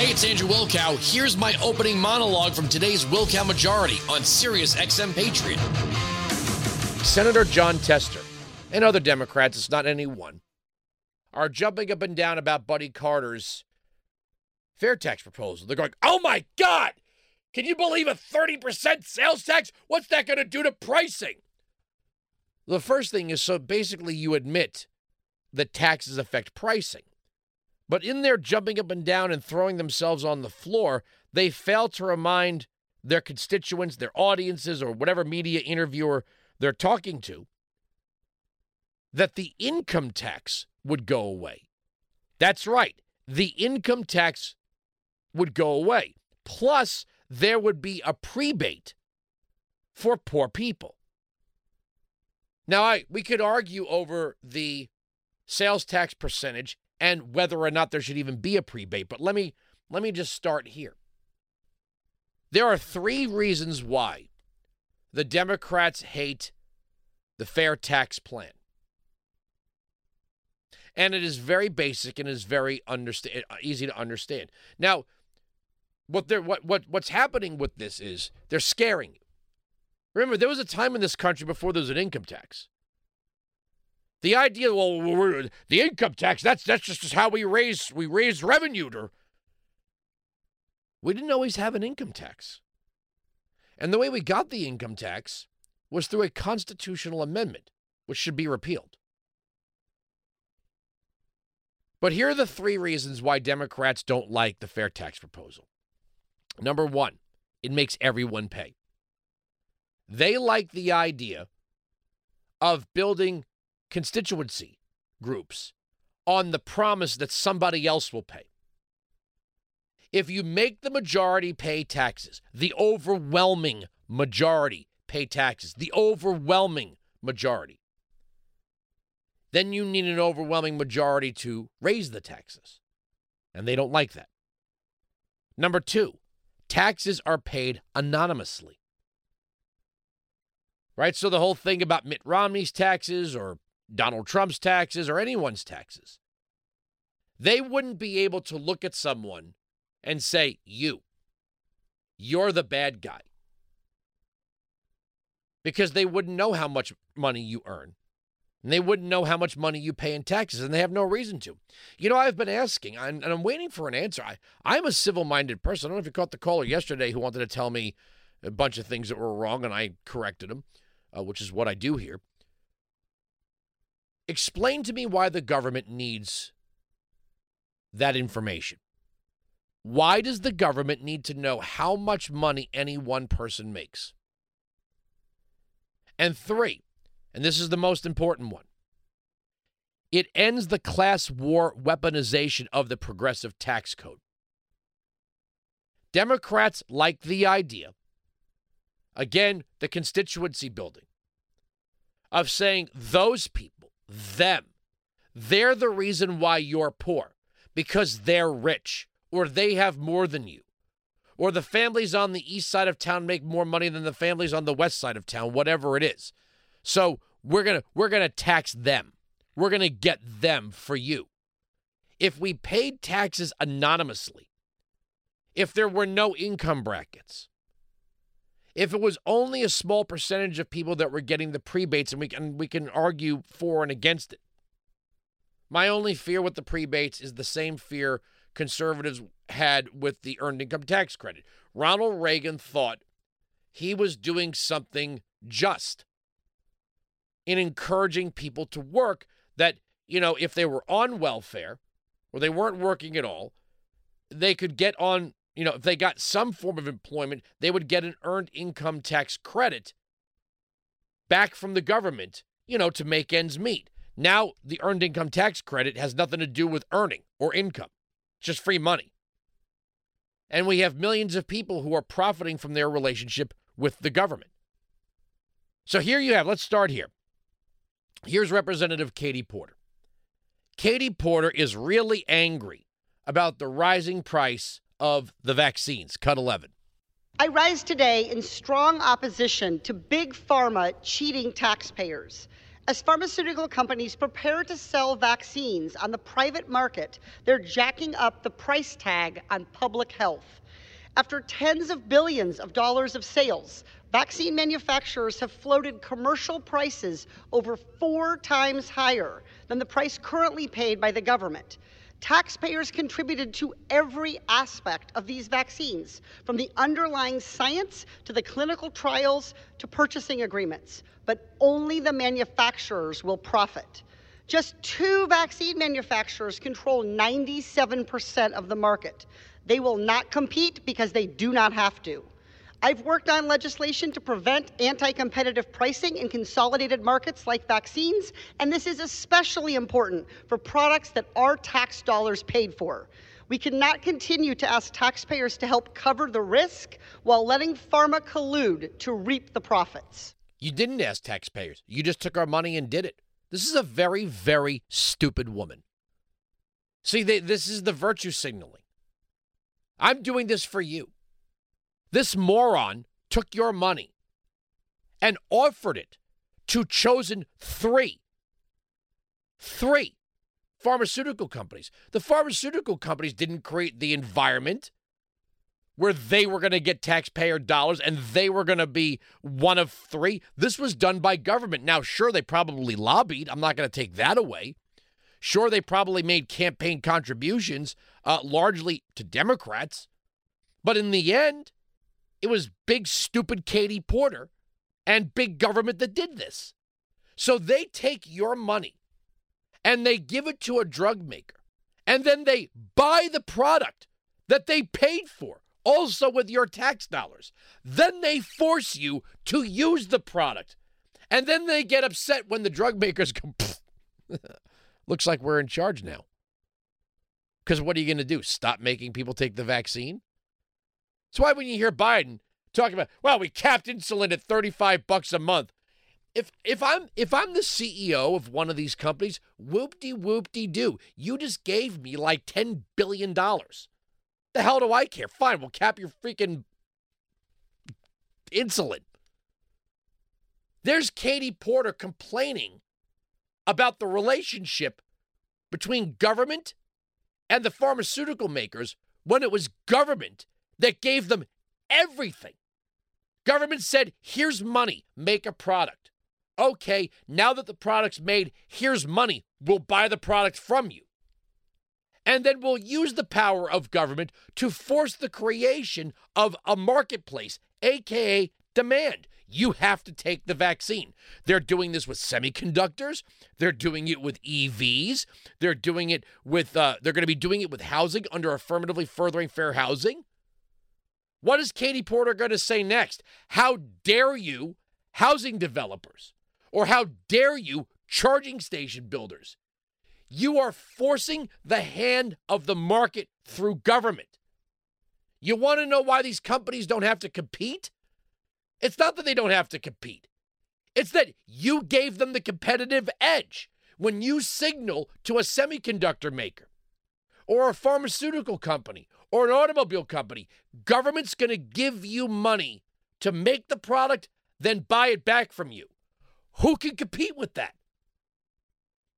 Hey, it's Andrew Wilkow. Here's my opening monologue from today's Wilkow Majority on Sirius XM Patriot. Senator Jon Tester and other Democrats, it's not any one, are jumping up and down about Buddy Carter's fair tax proposal. They're going, oh my God, can you believe a 30% sales tax? What's that going to do to pricing? The first thing is so basically you admit that taxes affect pricing. But in their jumping up and down and throwing themselves on the floor, they fail to remind their constituents, their audiences, or whatever media interviewer they're talking to that the income tax would go away. That's right. The income tax would go away. Plus, there would be a prebate for poor people. Now, I, we could argue over the sales tax percentage and whether or not there should even be a prebate, but let me let me just start here. There are three reasons why the Democrats hate the fair tax plan. And it is very basic and is very understand, uh, easy to understand. Now, what they're what, what what's happening with this is they're scaring you. Remember, there was a time in this country before there was an income tax. The idea, well, the income tax, that's that's just how we raise we raise revenue we didn't always have an income tax. And the way we got the income tax was through a constitutional amendment, which should be repealed. But here are the three reasons why Democrats don't like the fair tax proposal. Number one, it makes everyone pay. They like the idea of building constituency groups on the promise that somebody else will pay. If you make the majority pay taxes, the overwhelming majority pay taxes, the overwhelming majority, then you need an overwhelming majority to raise the taxes. And they don't like that. Number two, taxes are paid anonymously. Right? So the whole thing about Mitt Romney's taxes or Donald Trump's taxes or anyone's taxes, they wouldn't be able to look at someone and say, You, you're the bad guy. Because they wouldn't know how much money you earn. And they wouldn't know how much money you pay in taxes, and they have no reason to. You know, I've been asking, and I'm waiting for an answer. I, I'm a civil minded person. I don't know if you caught the caller yesterday who wanted to tell me a bunch of things that were wrong, and I corrected him, uh, which is what I do here. Explain to me why the government needs that information. Why does the government need to know how much money any one person makes? And three, and this is the most important one it ends the class war weaponization of the progressive tax code. Democrats like the idea, again, the constituency building, of saying those people, them, they're the reason why you're poor because they're rich or they have more than you. Or the families on the east side of town make more money than the families on the west side of town, whatever it is. So we're gonna we're gonna tax them. We're gonna get them for you. If we paid taxes anonymously, if there were no income brackets, if it was only a small percentage of people that were getting the prebates, and we can we can argue for and against it. My only fear with the prebates is the same fear conservatives had with the earned income tax credit. Ronald Reagan thought he was doing something just in encouraging people to work that, you know, if they were on welfare or they weren't working at all, they could get on, you know, if they got some form of employment, they would get an earned income tax credit back from the government, you know, to make ends meet. Now, the earned income tax credit has nothing to do with earning or income it's just free money. And we have millions of people who are profiting from their relationship with the government. So here you have, let's start here. Here's Representative Katie Porter. Katie Porter is really angry about the rising price of the vaccines, cut 11. I rise today in strong opposition to Big Pharma cheating taxpayers As pharmaceutical companies prepare to sell vaccines on the private market, they're jacking up the price tag on public health. After tens of billions of dollars of sales, vaccine manufacturers have floated commercial prices over four times higher than the price currently paid by the government. Taxpayers contributed to every aspect of these vaccines, from the underlying science to the clinical trials to purchasing agreements, but only the manufacturers will profit. Just two vaccine manufacturers control 97% of the market. They will not compete because they do not have to. I've worked on legislation to prevent anti competitive pricing in consolidated markets like vaccines, and this is especially important for products that our tax dollars paid for. We cannot continue to ask taxpayers to help cover the risk while letting pharma collude to reap the profits. You didn't ask taxpayers. You just took our money and did it. This is a very, very stupid woman. See, they, this is the virtue signaling. I'm doing this for you. This moron took your money and offered it to chosen three, three pharmaceutical companies. The pharmaceutical companies didn't create the environment where they were going to get taxpayer dollars and they were going to be one of three. This was done by government. Now, sure, they probably lobbied. I'm not going to take that away. Sure, they probably made campaign contributions, uh, largely to Democrats. But in the end, it was big, stupid Katie Porter and big government that did this. So they take your money and they give it to a drug maker, and then they buy the product that they paid for, also with your tax dollars. Then they force you to use the product. And then they get upset when the drug makers go, looks like we're in charge now. Because what are you going to do? Stop making people take the vaccine? That's why when you hear Biden talking about, well, we capped insulin at 35 bucks a month. If if I'm if I'm the CEO of one of these companies, whoop-de whoop-de do. You just gave me like 10 billion dollars. The hell do I care? Fine, we'll cap your freaking insulin. There's Katie Porter complaining about the relationship between government and the pharmaceutical makers when it was government that gave them everything. Government said, here's money, make a product. Okay, now that the product's made, here's money, we'll buy the product from you. And then we'll use the power of government to force the creation of a marketplace, aka demand. You have to take the vaccine. They're doing this with semiconductors. They're doing it with EVs. They're doing it with, uh, they're going to be doing it with housing under affirmatively furthering fair housing. What is Katie Porter going to say next? How dare you, housing developers, or how dare you, charging station builders? You are forcing the hand of the market through government. You want to know why these companies don't have to compete? It's not that they don't have to compete, it's that you gave them the competitive edge when you signal to a semiconductor maker or a pharmaceutical company or an automobile company. Government's going to give you money to make the product, then buy it back from you. Who can compete with that?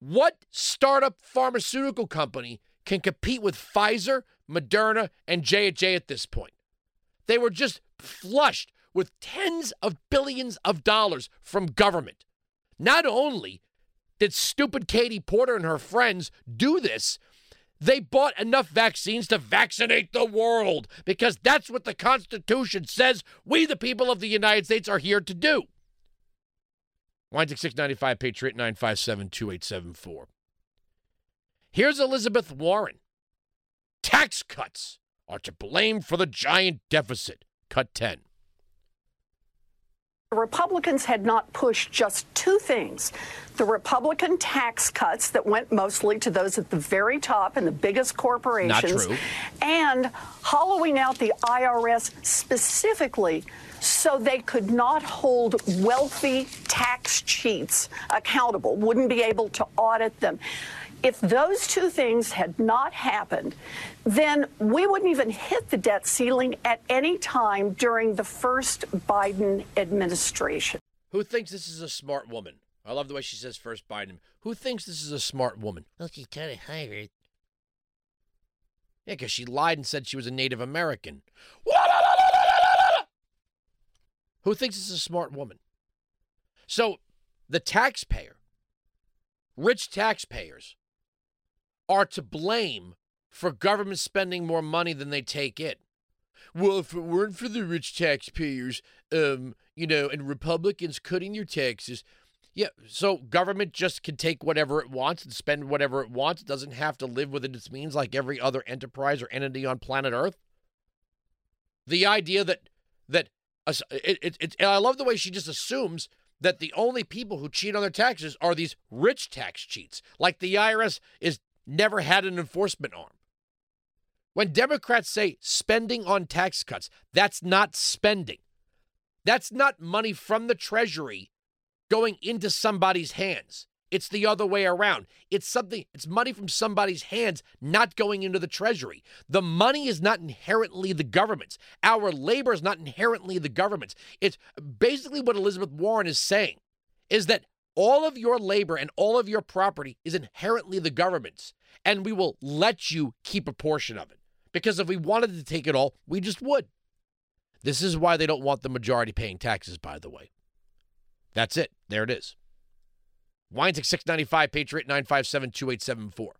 What startup pharmaceutical company can compete with Pfizer, Moderna, and J&J at this point? They were just flushed with tens of billions of dollars from government. Not only did stupid Katie Porter and her friends do this, they bought enough vaccines to vaccinate the world because that's what the Constitution says we, the people of the United States, are here to do. Weinzig 695 Patriot 957 2874. Here's Elizabeth Warren. Tax cuts are to blame for the giant deficit. Cut 10. The Republicans had not pushed just two things the Republican tax cuts that went mostly to those at the very top and the biggest corporations, and hollowing out the IRS specifically so they could not hold wealthy tax cheats accountable, wouldn't be able to audit them. If those two things had not happened, then we wouldn't even hit the debt ceiling at any time during the first Biden administration. Who thinks this is a smart woman? I love the way she says first Biden. Who thinks this is a smart woman? Well, she's kind of hired. Yeah, because she lied and said she was a Native American. Who thinks this is a smart woman? So the taxpayer, rich taxpayers, are to blame for government spending more money than they take in. Well, if it weren't for the rich taxpayers, um, you know, and Republicans cutting your taxes, yeah, so government just can take whatever it wants and spend whatever it wants. It doesn't have to live within its means like every other enterprise or entity on planet Earth. The idea that that it, it, it, I love the way she just assumes that the only people who cheat on their taxes are these rich tax cheats, like the IRS is never had an enforcement arm. When Democrats say spending on tax cuts, that's not spending. That's not money from the Treasury going into somebody's hands. It's the other way around. It's something, it's money from somebody's hands not going into the treasury. The money is not inherently the government's. Our labor is not inherently the government's. It's basically what Elizabeth Warren is saying is that all of your labor and all of your property is inherently the government's, and we will let you keep a portion of it. Because if we wanted to take it all, we just would. This is why they don't want the majority paying taxes, by the way. That's it. There it is. Weinzig 695, Patriot 957 2874.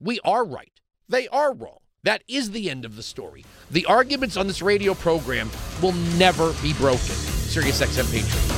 We are right. They are wrong. That is the end of the story. The arguments on this radio program will never be broken. Sirius XM Patriot.